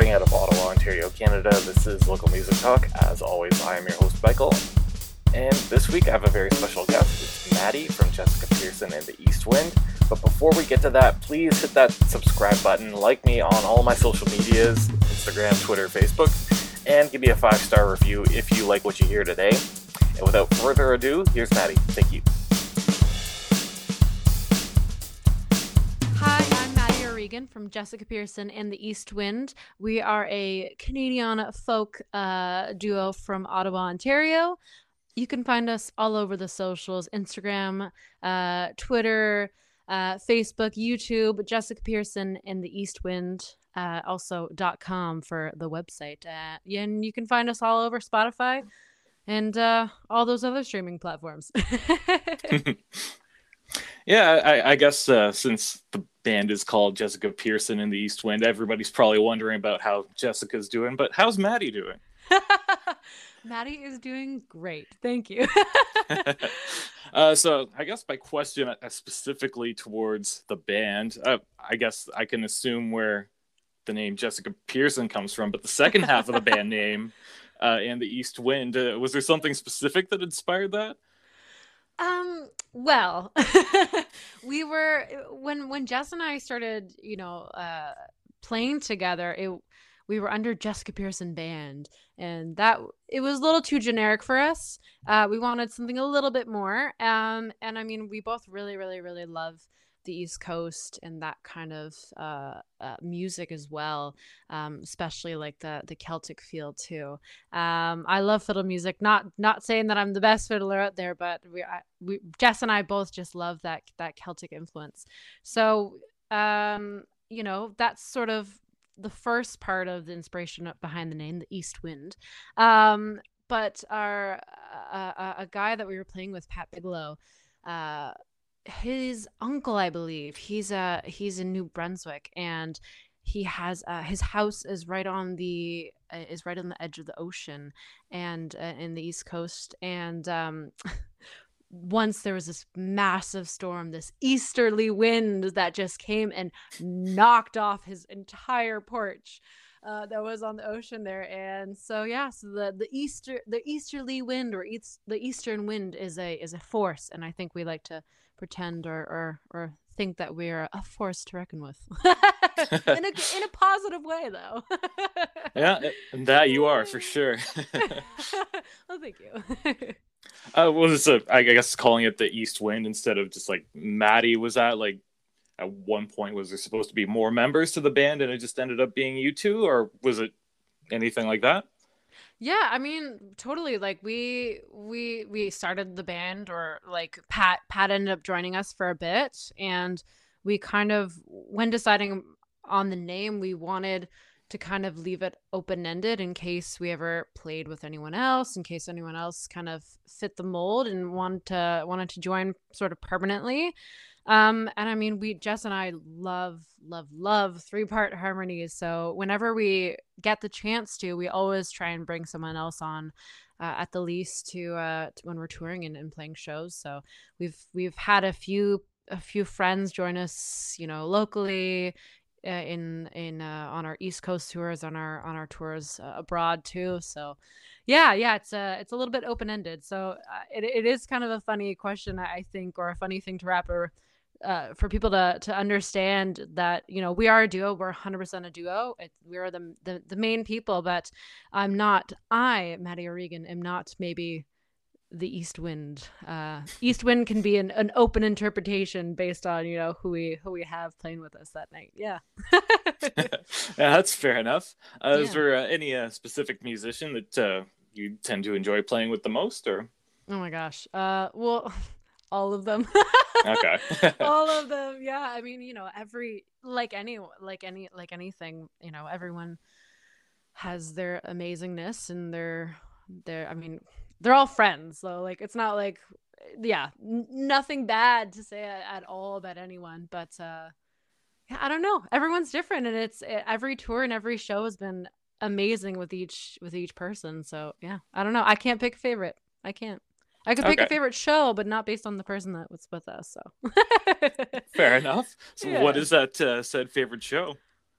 recording out of Ottawa, Ontario, Canada. This is Local Music Talk. As always, I am your host, Michael. And this week I have a very special guest. It's Maddie from Jessica Pearson and the East Wind. But before we get to that, please hit that subscribe button, like me on all my social medias Instagram, Twitter, Facebook, and give me a five star review if you like what you hear today. And without further ado, here's Maddie. Thank you. O'Regan from Jessica Pearson and the East Wind. We are a Canadian folk uh, duo from Ottawa, Ontario. You can find us all over the socials Instagram, uh, Twitter, uh, Facebook, YouTube, Jessica Pearson and the East Wind. Uh, also .com for the website. Uh, and you can find us all over Spotify and uh, all those other streaming platforms. yeah, I, I guess uh, since the band is called Jessica Pearson in the East Wind, everybody's probably wondering about how Jessica's doing. But how's Maddie doing? Maddie is doing great. Thank you. uh, so I guess my question uh, specifically towards the band, uh, I guess I can assume where the name Jessica Pearson comes from, but the second half of the band name uh, and the East Wind, uh, was there something specific that inspired that? Um, well, we were when when Jess and I started, you know, uh, playing together. It we were under Jessica Pearson band, and that it was a little too generic for us. Uh, we wanted something a little bit more. Um, and I mean, we both really, really, really love the East Coast and that kind of uh, uh, music as well, um, especially like the the Celtic feel too. Um, I love fiddle music. Not not saying that I'm the best fiddler out there, but we, I, we Jess and I both just love that that Celtic influence. So um, you know that's sort of the first part of the inspiration behind the name, the East Wind. Um, but our uh, uh, a guy that we were playing with, Pat Bigelow, uh, his uncle, I believe, he's a he's in New Brunswick, and he has uh, his house is right on the uh, is right on the edge of the ocean and uh, in the east coast and um once there was this massive storm, this easterly wind that just came and knocked off his entire porch. Uh, that was on the ocean there, and so yeah, so the the easter the easterly wind or east, the eastern wind is a is a force, and I think we like to pretend or or, or think that we're a force to reckon with in a in a positive way, though. yeah, that you are for sure. well, thank you. Uh, well, it's a, I guess calling it the East Wind instead of just like Maddie was that like at one point was there supposed to be more members to the band and it just ended up being you two or was it anything like that? Yeah, I mean, totally. Like we we we started the band or like Pat Pat ended up joining us for a bit and we kind of when deciding on the name we wanted to kind of leave it open ended in case we ever played with anyone else, in case anyone else kind of fit the mold and wanted to wanted to join sort of permanently. Um, and I mean, we Jess and I love, love, love three part harmonies. So whenever we get the chance to, we always try and bring someone else on. Uh, at the least to, uh, to when we're touring and, and playing shows so we've we've had a few a few friends join us you know locally uh, in in uh, on our East Coast tours, on our on our tours uh, abroad too. So, yeah, yeah, it's a it's a little bit open ended. So uh, it it is kind of a funny question, I think, or a funny thing to wrap or. Uh, for people to to understand that you know we are a duo we're 100% a duo it, we are the, the the main people but i'm not i maddie o'regan am not maybe the east wind uh east wind can be an, an open interpretation based on you know who we who we have playing with us that night yeah. Yeah that's fair enough. Uh, yeah. is there uh, any uh, specific musician that uh, you tend to enjoy playing with the most or? Oh my gosh uh well all of them okay. All of them yeah i mean you know every like any like any like anything you know everyone has their amazingness and their their i mean they're all friends so like it's not like yeah n- nothing bad to say at, at, all about anyone but uh yeah i don't know everyone's different and it's it, every tour and every show has been amazing with each with each person so yeah i don't know i can't pick a favorite i can't i could pick okay. a favorite show but not based on the person that was with us so. Fair enough. So yeah. what is that uh, said favorite show?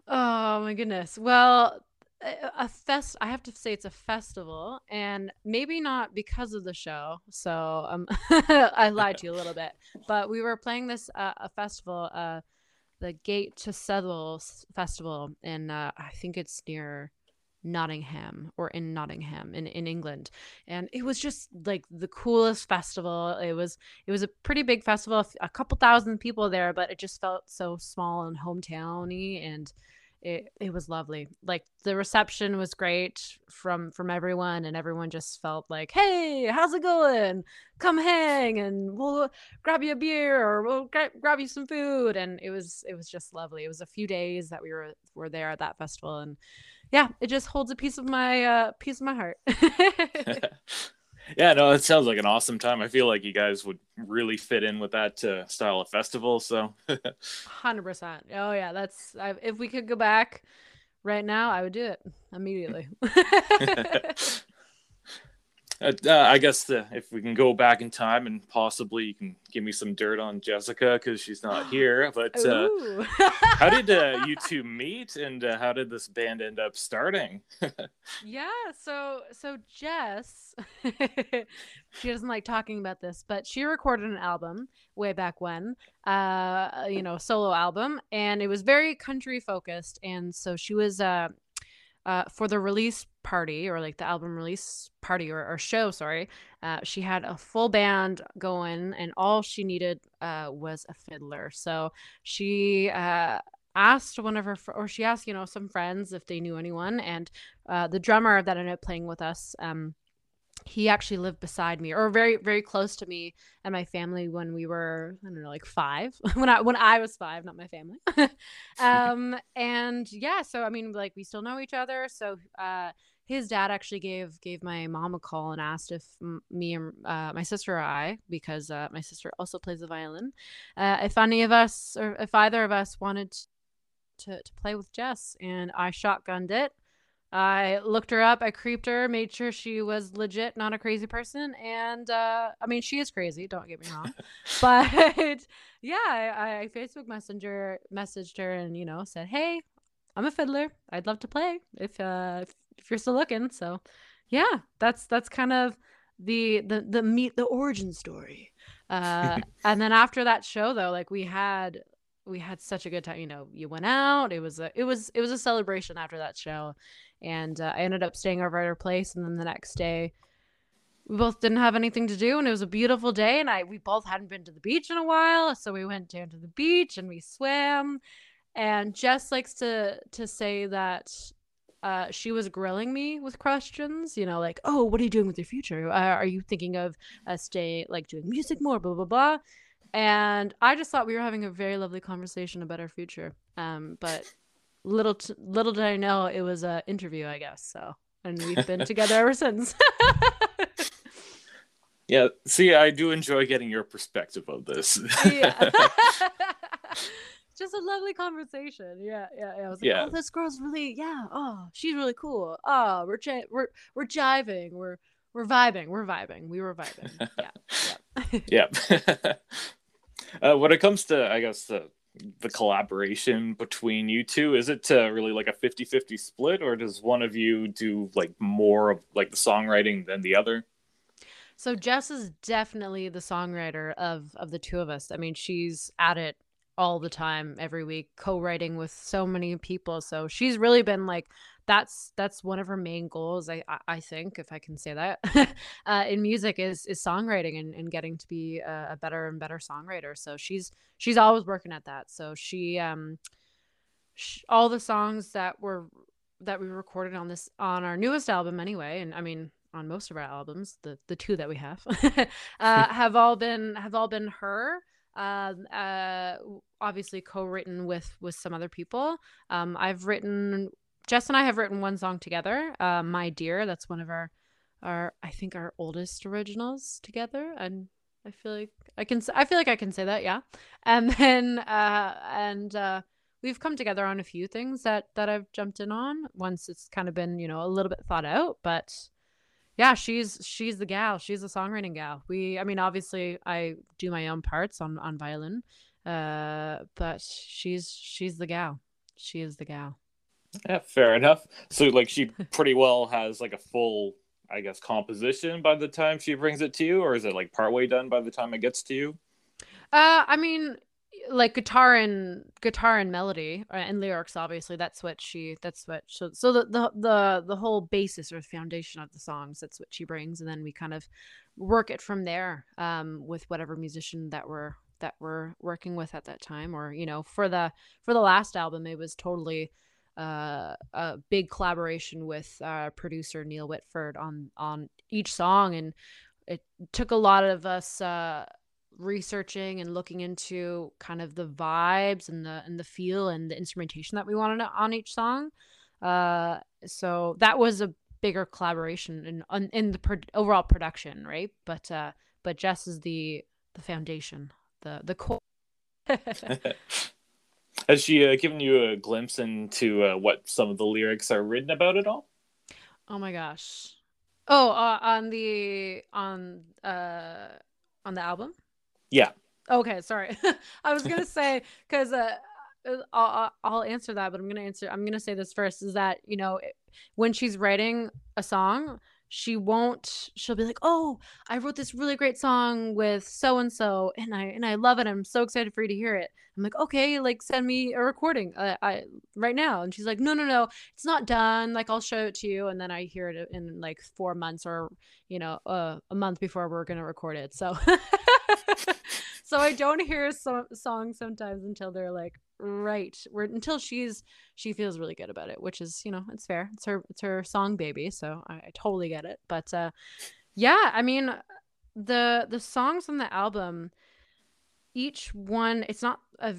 Oh my goodness. Well a fest i have to say it's a festival and maybe not because of the show so um i lied to you a little bit. But we were playing this uh, a festival uh the gate to Southwell festival and uh, i think it's near Nottingham or in Nottingham in, in England. And it was just like the coolest festival. It was it was a pretty big festival, a couple thousand people there, but it just felt so small and hometowny and it, it was lovely. Like the reception was great from from everyone and everyone just felt like, "Hey, how's it going? Come hang and we'll grab you a beer or we'll gra- grab you some food." And it was it was just lovely. It was a few days that we were were there at that festival and yeah, it just holds a piece of my uh piece of my heart. yeah, no, it sounds like an awesome time. I feel like you guys would really fit in with that uh, style of festival. So, hundred percent. Oh yeah, that's I, if we could go back right now, I would do it immediately. Uh, uh, I guess the, if we can go back in time and possibly you can give me some dirt on Jessica because she's not here. But uh, how did uh, you two meet, and uh, how did this band end up starting? yeah, so so Jess, she doesn't like talking about this, but she recorded an album way back when, uh, you know, solo album, and it was very country focused, and so she was uh for the release party or like the album release party or, or show, sorry, uh, she had a full band going and all she needed uh, was a fiddler. So she uh, asked one of her, fr- or she asked, you know, some friends if they knew anyone. And uh, the drummer that ended up playing with us, um, he actually lived beside me or very very close to me and my family when we were i don't know like five. When i when i was five not my family. Um and yeah so i mean like we still know each other. So uh his dad actually gave gave my mom a call and asked if m- me and uh, my sister or I, because uh, my sister also plays the violin, uh, if any of us or if either of us wanted to to play with Jess, and I shotgunned it. I looked her up, I creeped her, made sure she was legit, not a crazy person. And uh, I mean, she is crazy, don't get me wrong. but yeah, I, I Facebook Messenger messaged her and, you know, said, Hey, I'm a fiddler. I'd love to play if uh if, if you're still looking. So yeah, that's that's kind of the the the meet the origin story. Uh and then after that show though, like we had we had such a good time. You know, you went out. It was a it was it was a celebration after that show, and uh, I ended up staying over at her place. And then the next day, we both didn't have anything to do, and it was a beautiful day. And I we both hadn't been to the beach in a while, so we went down to the beach and we swam. And Jess likes to to say that uh, she was grilling me with questions, you know, like, "Oh, what are you doing with your future? Uh, are you thinking of uh, stay like doing music more?" Blah blah blah. And I just thought we were having a very lovely conversation about our future. Um, but little t- little did I know it was an interview, I guess. So, and we've been together ever since. yeah, see, I do enjoy getting your perspective of this. yeah. Just a lovely conversation. Yeah, yeah, yeah. I was like, yeah. oh, this girl's really, yeah. Oh, she's really cool. Oh, we're j- we're we're jiving. We're we're vibing. We're vibing. We were vibing. Yeah. yeah. uh, when it comes to, I guess the the collaboration between you two? Is it uh, really like a 50-50 split or does one of you do like more of like the songwriting than the other? So jess is definitely the songwriter of of the two of us. I mean she's at it all the time every week co-writing with so many people so she's really been like that's that's one of her main goals i i think if i can say that uh, in music is is songwriting and, and getting to be a, a, better and better songwriter so she's she's always working at that so she um she, all the songs that were that we recorded on this on our newest album anyway and i mean on most of our albums the the two that we have uh, have all been have all been her um, uh, obviously co-written with with some other people. Um, I've written Jess and I have written one song together, uh, "My Dear." That's one of our our I think our oldest originals together, and I feel like I can I feel like I can say that, yeah. And then uh, and uh, we've come together on a few things that that I've jumped in on. Once it's kind of been you know a little bit thought out, but yeah, she's she's the gal. She's the songwriting gal. We, I mean, obviously, I do my own parts on on violin, uh, but she's she's the gal. She is the gal. Yeah, fair enough. So like she pretty well has like a full, I guess, composition by the time she brings it to you, or is it like partway done by the time it gets to you? Uh, I mean, like guitar and guitar and melody uh, and lyrics. Obviously, that's what she. That's what. She, so the, the the the whole basis or foundation of the songs. That's what she brings, and then we kind of work it from there. Um, with whatever musician that we're that we're working with at that time, or you know, for the for the last album, it was totally uh, a big collaboration with uh, producer Neil Whitford on on each song, and it took a lot of us uh, researching and looking into kind of the vibes and the and the feel and the instrumentation that we wanted on each song. Uh, so that was a bigger collaboration in in the pro- overall production, right? But uh, but Jess is the the foundation, the the core. Has she uh, given you a glimpse into uh, what some of the lyrics are written about at all? Oh my gosh. Oh, uh, on the on uh on the album? Yeah. Okay, sorry. I was gonna say because uh, uh I'll I'll answer that, but I'm gonna answer. I'm gonna say this first. Is that you know when she's writing a song, she won't she'll be like oh i wrote this really great song with so and so and i and i love it i'm so excited for you to hear it i'm like okay like send me a recording uh, i right now and she's like no no no it's not done like i'll show it to you and then i hear it in like four months or you know uh, a month before we're gonna record it so so i don't hear some songs sometimes until they're like right where until she's she feels really good about it which is you know it's fair. It's her it's her song baby so i, I totally get it. But uh yeah i mean the the songs on the album each one it's not a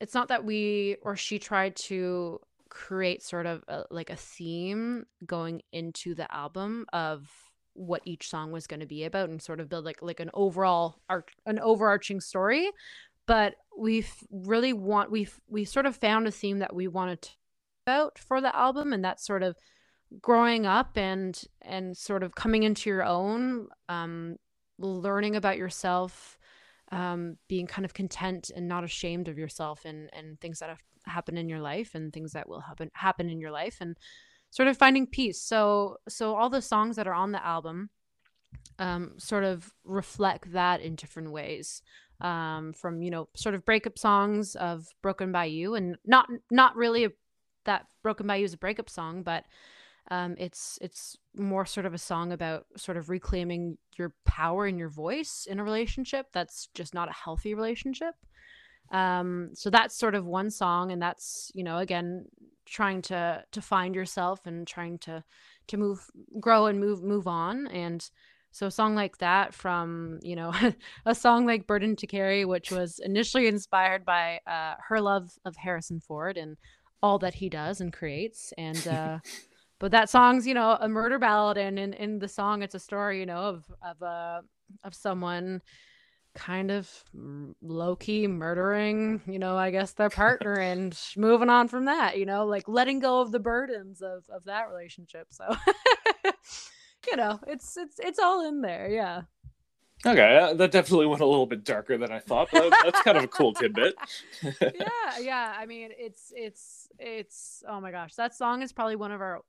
it's not that we or she tried to create sort of a, like a theme going into the album of what each song was going to be about and sort of build like like an overall art an overarching story but we've really want we've we sort of found a theme that we wanted to about for the album and that's sort of growing up and and sort of coming into your own um learning about yourself um being kind of content and not ashamed of yourself and and things that have happened in your life and things that will happen happen in your life. And sort of finding peace. So so all the songs that are on the album um sort of reflect that in different ways. Um, from you know sort of breakup songs of broken by you and not not really a, that broken by you is a breakup song but um, it's it's more sort of a song about sort of reclaiming your power and your voice in a relationship that's just not a healthy relationship. Um, so that's sort of one song and that's you know again trying to to find yourself and trying to to move grow and move move on and so a song like that from, you know, a song like Burden to Carry, which was initially inspired by uh, her love of Harrison Ford and all that he does and creates. And uh, but that song's, you know, a murder ballad and in, in the song it's a story, you know, of of uh of someone kind of low key murdering, you know, I guess their partner and moving on from that, you know, like letting go of the burdens of of that relationship. So you know, it's it's it's all in there. Yeah. Okay, uh, that definitely went a little bit darker than I thought, but that's kind of a cool tidbit. yeah, yeah. I mean, it's it's it's oh my gosh, that song is probably one of our.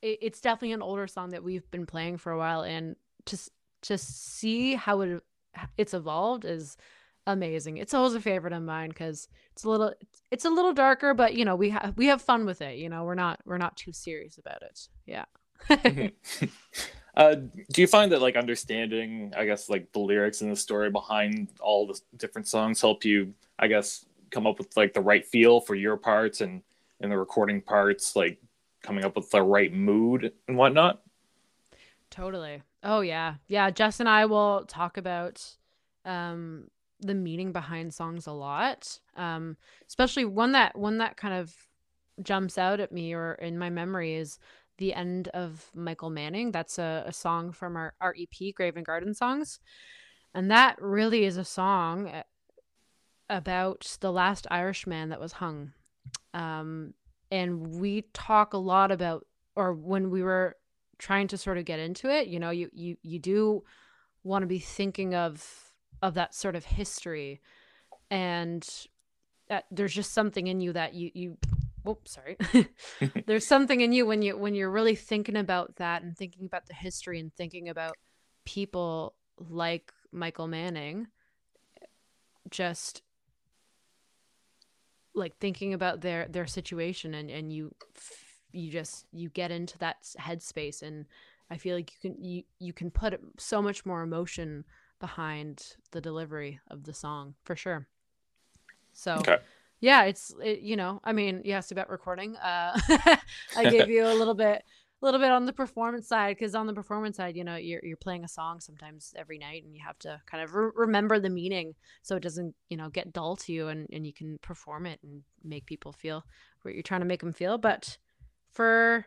it's definitely an older song that we've been playing for a while, and just to see how it it's evolved is amazing. It's always a favorite of mine because it's a little it's a little darker, but you know we have we have fun with it. You know, we're not we're not too serious about it. Yeah. Mm-hmm. uh, do you find that like understanding, I guess, like the lyrics and the story behind all the different songs help you, I guess, come up with like the right feel for your parts and and the recording parts, like coming up with the right mood and whatnot? Totally. Oh yeah, yeah. Jess and I will talk about um, the meaning behind songs a lot, um, especially one that one that kind of jumps out at me or in my memory is the end of Michael Manning. That's a, a song from our, our EP, Grave and Garden Songs. And that really is a song eh, about the last Irishman that was hung. Um, and we talk a lot about, or when we were trying to sort of get into it, you know, you you you do want to be thinking of of that sort of history, and that there's just something in you that you you whoops sorry. There's something in you when you when you're really thinking about that and thinking about the history and thinking about people like michael manning just like thinking about their their situation and and you you just you get into that headspace and i feel like you can you you can put so much more emotion behind the delivery of the song for sure. So okay. yeah it's it, you know i mean you asked about recording. Uh i gave you a little bit a little bit on the performance side because on the performance side you know you're, you're playing a song sometimes every night and you have to kind of re- remember the meaning so it doesn't you know get dull to you and, and you can perform it and make people feel what you're trying to make them feel. But for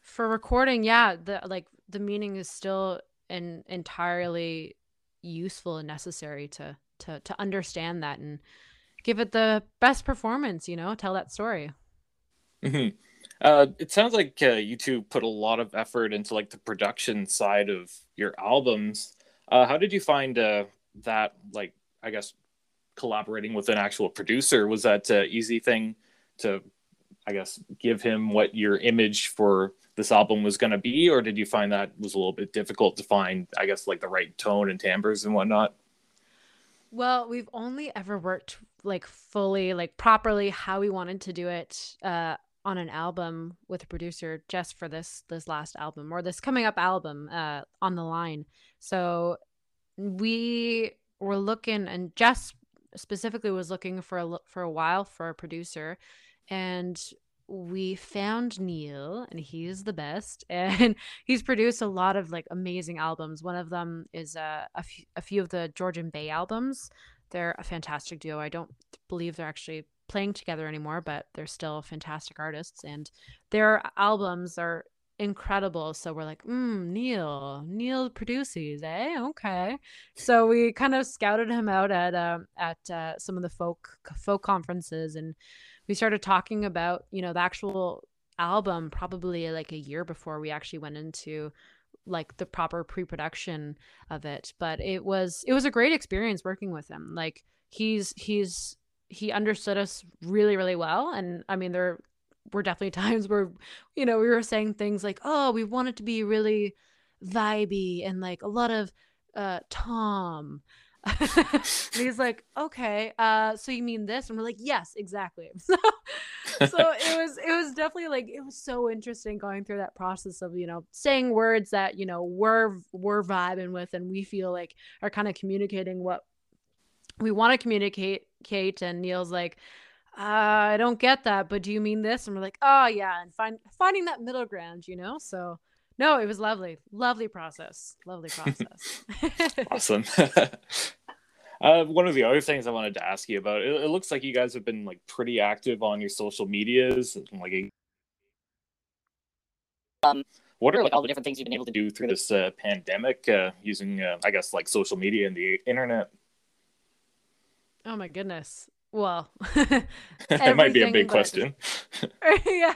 for recording yeah the like the meaning is still and entirely useful and necessary to to to understand that and give it the best performance you know tell that story mm-hmm. Uh, it sounds like uh, you two put a lot of effort into like the production side of your albums. Uh, how did you find uh, that? Like, I guess collaborating with an actual producer was that an easy thing to, I guess, give him what your image for this album was going to be, or did you find that was a little bit difficult to find? I guess like the right tone and timbres and whatnot. Well, we've only ever worked like fully, like properly how we wanted to do it uh, on an album with a producer just for this this last album or this coming up album uh on the line so we were looking and jess specifically was looking for a for a while for a producer and we found Neil and he's the best and he's produced a lot of like amazing albums one of them is uh, a, f- a few of the Georgian Bay albums they're a fantastic duo I don't believe they're actually playing together anymore, but they're still fantastic artists and their albums are incredible. So we're like, mm, Neil, Neil produces, eh? Okay. So we kind of scouted him out at uh, at uh, some of the folk folk conferences, and we started talking about you know the actual album probably like a year before we actually went into like the proper pre-production of it. But it was it was a great experience working with him. Like he's he's he understood us really really well. And i mean there were definitely times where you know we were saying things like oh we want it to be really vibey and like a lot of uh tom he's like okay uh so you mean this and we're like yes exactly so so it was it was definitely like it was so interesting going through that process of you know saying words that you know we're we're vibing with and we feel like are kind of communicating what we want to communicate Kate and Neil's like uh, I don't get that, but do you mean this? And we're like, oh yeah, and find finding that middle ground, you know. So no, it was lovely, lovely process, lovely process. awesome. uh, one of the other things I wanted to ask you about, it, it, looks like you guys have been like pretty active on your social medias, like. Um, what are like all the different things you've been able to do through this uh, pandemic uh, using, uh, I guess, like social media and the internet? Oh my goodness. Well, it might be a big but... question. yeah.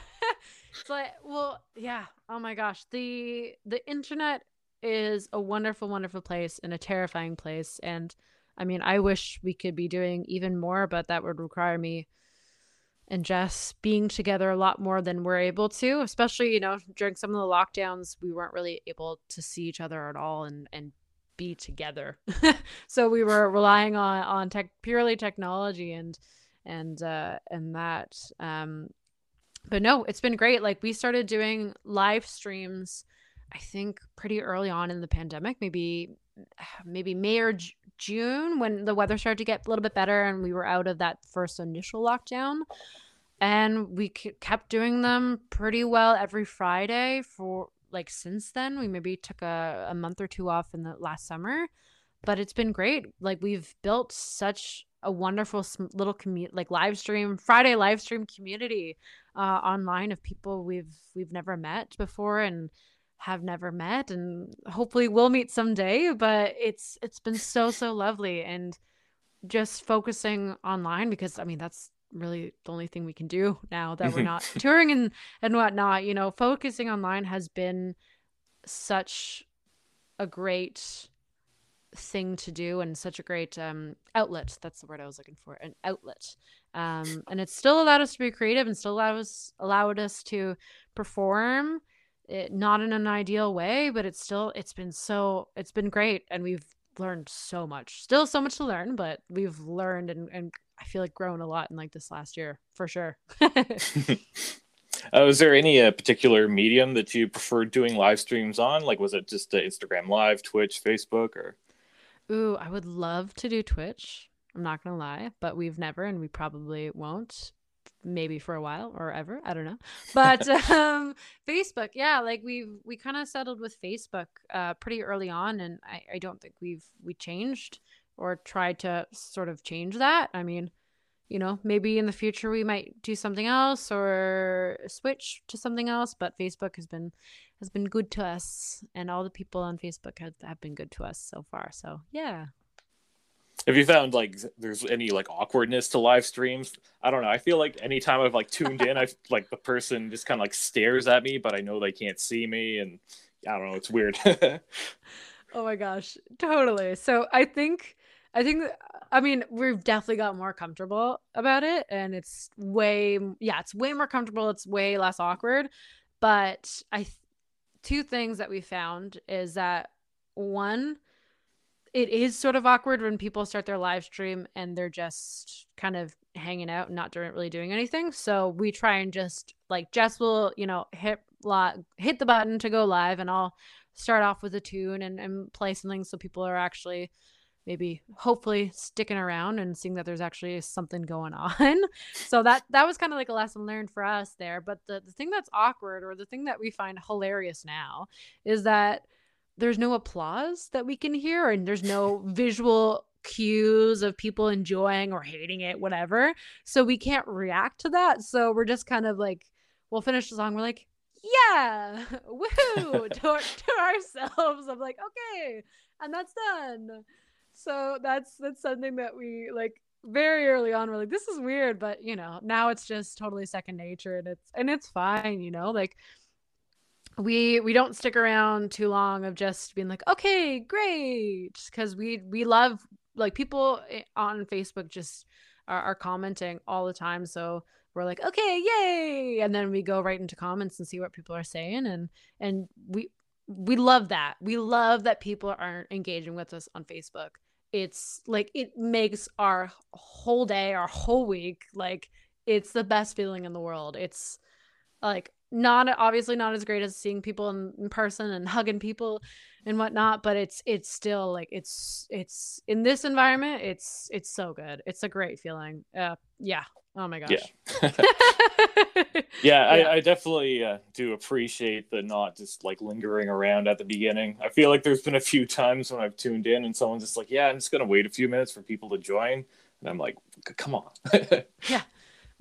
But well, yeah. Oh my gosh. The the internet is a wonderful, wonderful place and a terrifying place. And I mean, I wish we could be doing even more, but that would require me and Jess being together a lot more than we're able to, especially, you know, during some of the lockdowns, we weren't really able to see each other at all and, and be together. so we were relying on on tech purely technology and and uh and that um but no, it's been great. Like we started doing live streams I think pretty early on in the pandemic, maybe maybe May or J- June when the weather started to get a little bit better and we were out of that first initial lockdown. And we kept doing them pretty well every Friday for like since then. We maybe took a, a month or two off in the last summer, but it's been great. Like we've built such a wonderful little community, like live stream Friday live stream community uh, online of people we've we've never met before and have never met and hopefully we'll meet someday but it's it's been so so lovely and just focusing online because i mean that's really the only thing we can do now that we're not touring and and whatnot. You know, focusing online has been such a great thing to do and such a great um, outlet. That's the word I was looking for, an outlet. Um, and it still allowed us to be creative and still allowed us allowed us to perform. It, not in an ideal way, but it's still it's been so it's been great, and we've learned so much. Still so much to learn, but we've learned and, and I feel like grown a lot in like this last year for sure. Uh, was there any uh, particular medium that you preferred doing live streams on? Like, was it just uh, Instagram Live, Twitch, Facebook, or? Ooh, I would love to do Twitch. I'm not gonna lie, but we've never, and we probably won't. Maybe for a while or ever, I don't know. But um, Facebook, yeah, like we've we kind of settled with Facebook uh, pretty early on, and I, I don't think we've we changed or tried to sort of change that. I mean, you know, maybe in the future we might do something else or switch to something else. But Facebook has been has been good to us, and all the people on Facebook have, have been good to us so far. So yeah. Have you found like there's any like awkwardness to live streams? I don't know. I feel like anytime I've like tuned in, I've like the person just kind of like stares at me, but I know they can't see me, and I don't know. It's weird. oh my gosh, totally. So I think I think I mean we've definitely got more comfortable about it and it's way yeah, it's way more comfortable, it's way less awkward. But I two things that we found is that one it is sort of awkward when people start their live stream and they're just kind of hanging out not doing really doing anything. So we try and just like Jess will, you know, hit hit the button to go live and I'll start off with a tune and, and play something so people are actually maybe hopefully sticking around and seeing that there's actually something going on. so that that was kind of like a lesson learned for us there. But the, the thing that's awkward or the thing that we find hilarious now is that there's no applause that we can hear and there's no visual cues of people enjoying or hating it, whatever. So we can't react to that. So we're just kind of like, we'll finish the song. We're like, yeah, woo, to, to ourselves. I'm like, okay, and that's done so that's that's something that we like very early on we're like this is weird but you know now it's just totally second nature and it's and it's fine you know like we we don't stick around too long of just being like okay great because we we love like people eh, on facebook just are, are commenting all the time. So we're like okay yay and then we go right into comments and see what people are saying and and we we love that. We love that people are engaging with us on facebook it's like it makes our whole day our whole week like it's the best feeling in the world. It's like not obviously not as great as seeing people in, in, person and hugging people and whatnot but it's it's still like it's it's in this environment it's it's so good. It's a great feeling. Uh yeah. Oh my gosh. yeah yeah, yeah, I, I definitely uh, do appreciate the not just like lingering around at the beginning. I feel like there's been a few times when I've tuned in and someone's just like, "Yeah, I'm just gonna wait a few minutes for people to join," and I'm like, "Come on." yeah,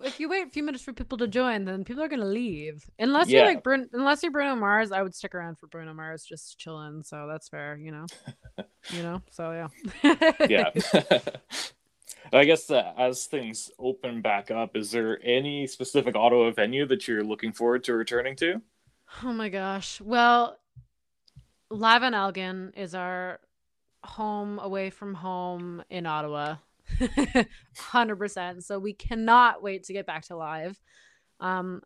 if you wait a few minutes for people to join, then people are gonna leave. Unless yeah. you're like Bruno, unless you're Bruno Mars, I would stick around for Bruno Mars, just chilling. So that's fair, you know. you know, so yeah. yeah. I guess uh, as things open back up, is there any specific Ottawa venue that you're looking forward to returning to? Oh my gosh. Well, Live on Elgin is our home away from home in Ottawa. 100%. So we cannot wait to get back to live. Um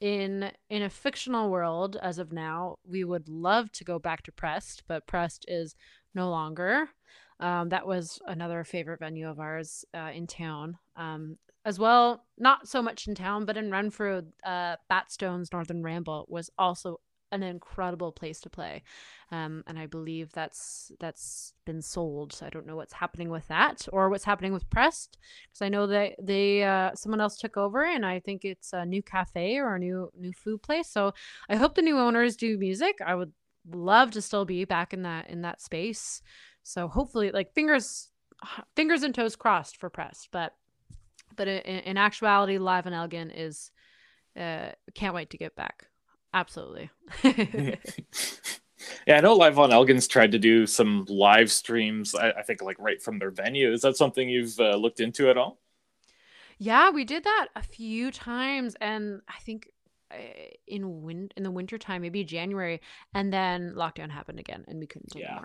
in in a fictional world as of now, we would love to go back to Pressed, but Pressed is no longer. Um, that was another favorite venue of ours uh, in town. Um, as well, not so much in town, but in Renfrew, uh, Batstone's Northern Ramble was also an incredible place to play. Um, and I believe that's that's been sold. So I don't know what's happening with that or what's happening with Pressed because I know that they uh, someone else took over and I think it's a new cafe or a new new food place. So I hope the new owners do music. I would love to still be back in that in that space. So hopefully, like fingers, fingers and toes crossed for Pressed. But but in, in actuality, Live on Elgin is uh, can't wait to get back. Absolutely. yeah, I know Live on Elgin's tried to do some live streams. I, I think like right from their venue. Is that something you've uh, looked into at all? Yeah, we did that a few times, and I think in win in the winter time, maybe January, and then lockdown happened again, and we couldn't do yeah.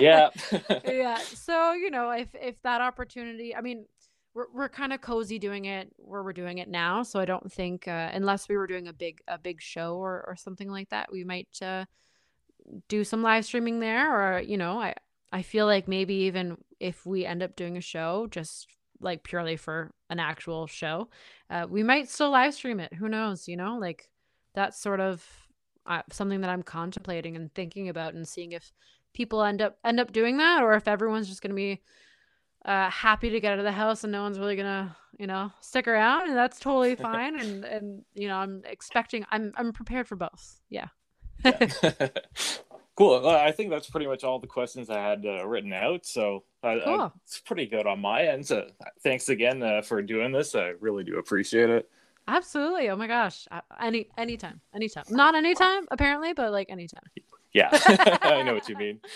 yeah. yeah. So, you know, if if that opportunity, I mean, we're we're kind of cozy doing it where we're doing it now, so I don't think uh, unless we were doing a big a big show or or something like that, we might uh, do some live streaming there or, you know, I I feel like maybe even if we end up doing a show just like purely for an actual show, uh, we might still live stream it. Who knows, you know? Like that's sort of uh, something that I'm contemplating and thinking about and seeing if people end up end up doing that or if everyone's just going to be uh, happy to get out of the house and no one's really gonna you know stick around and that's totally fine and and you know i'm expecting i'm i'm prepared for both yeah, yeah. cool. I think that's pretty much all the questions i had uh, written out so uh, cool. it's pretty good on my end so thanks again uh, for doing this. I really do appreciate it. Absolutely. Oh my gosh. Any anytime. Anytime. Not anytime apparently but like anytime. Yeah, I know what you mean.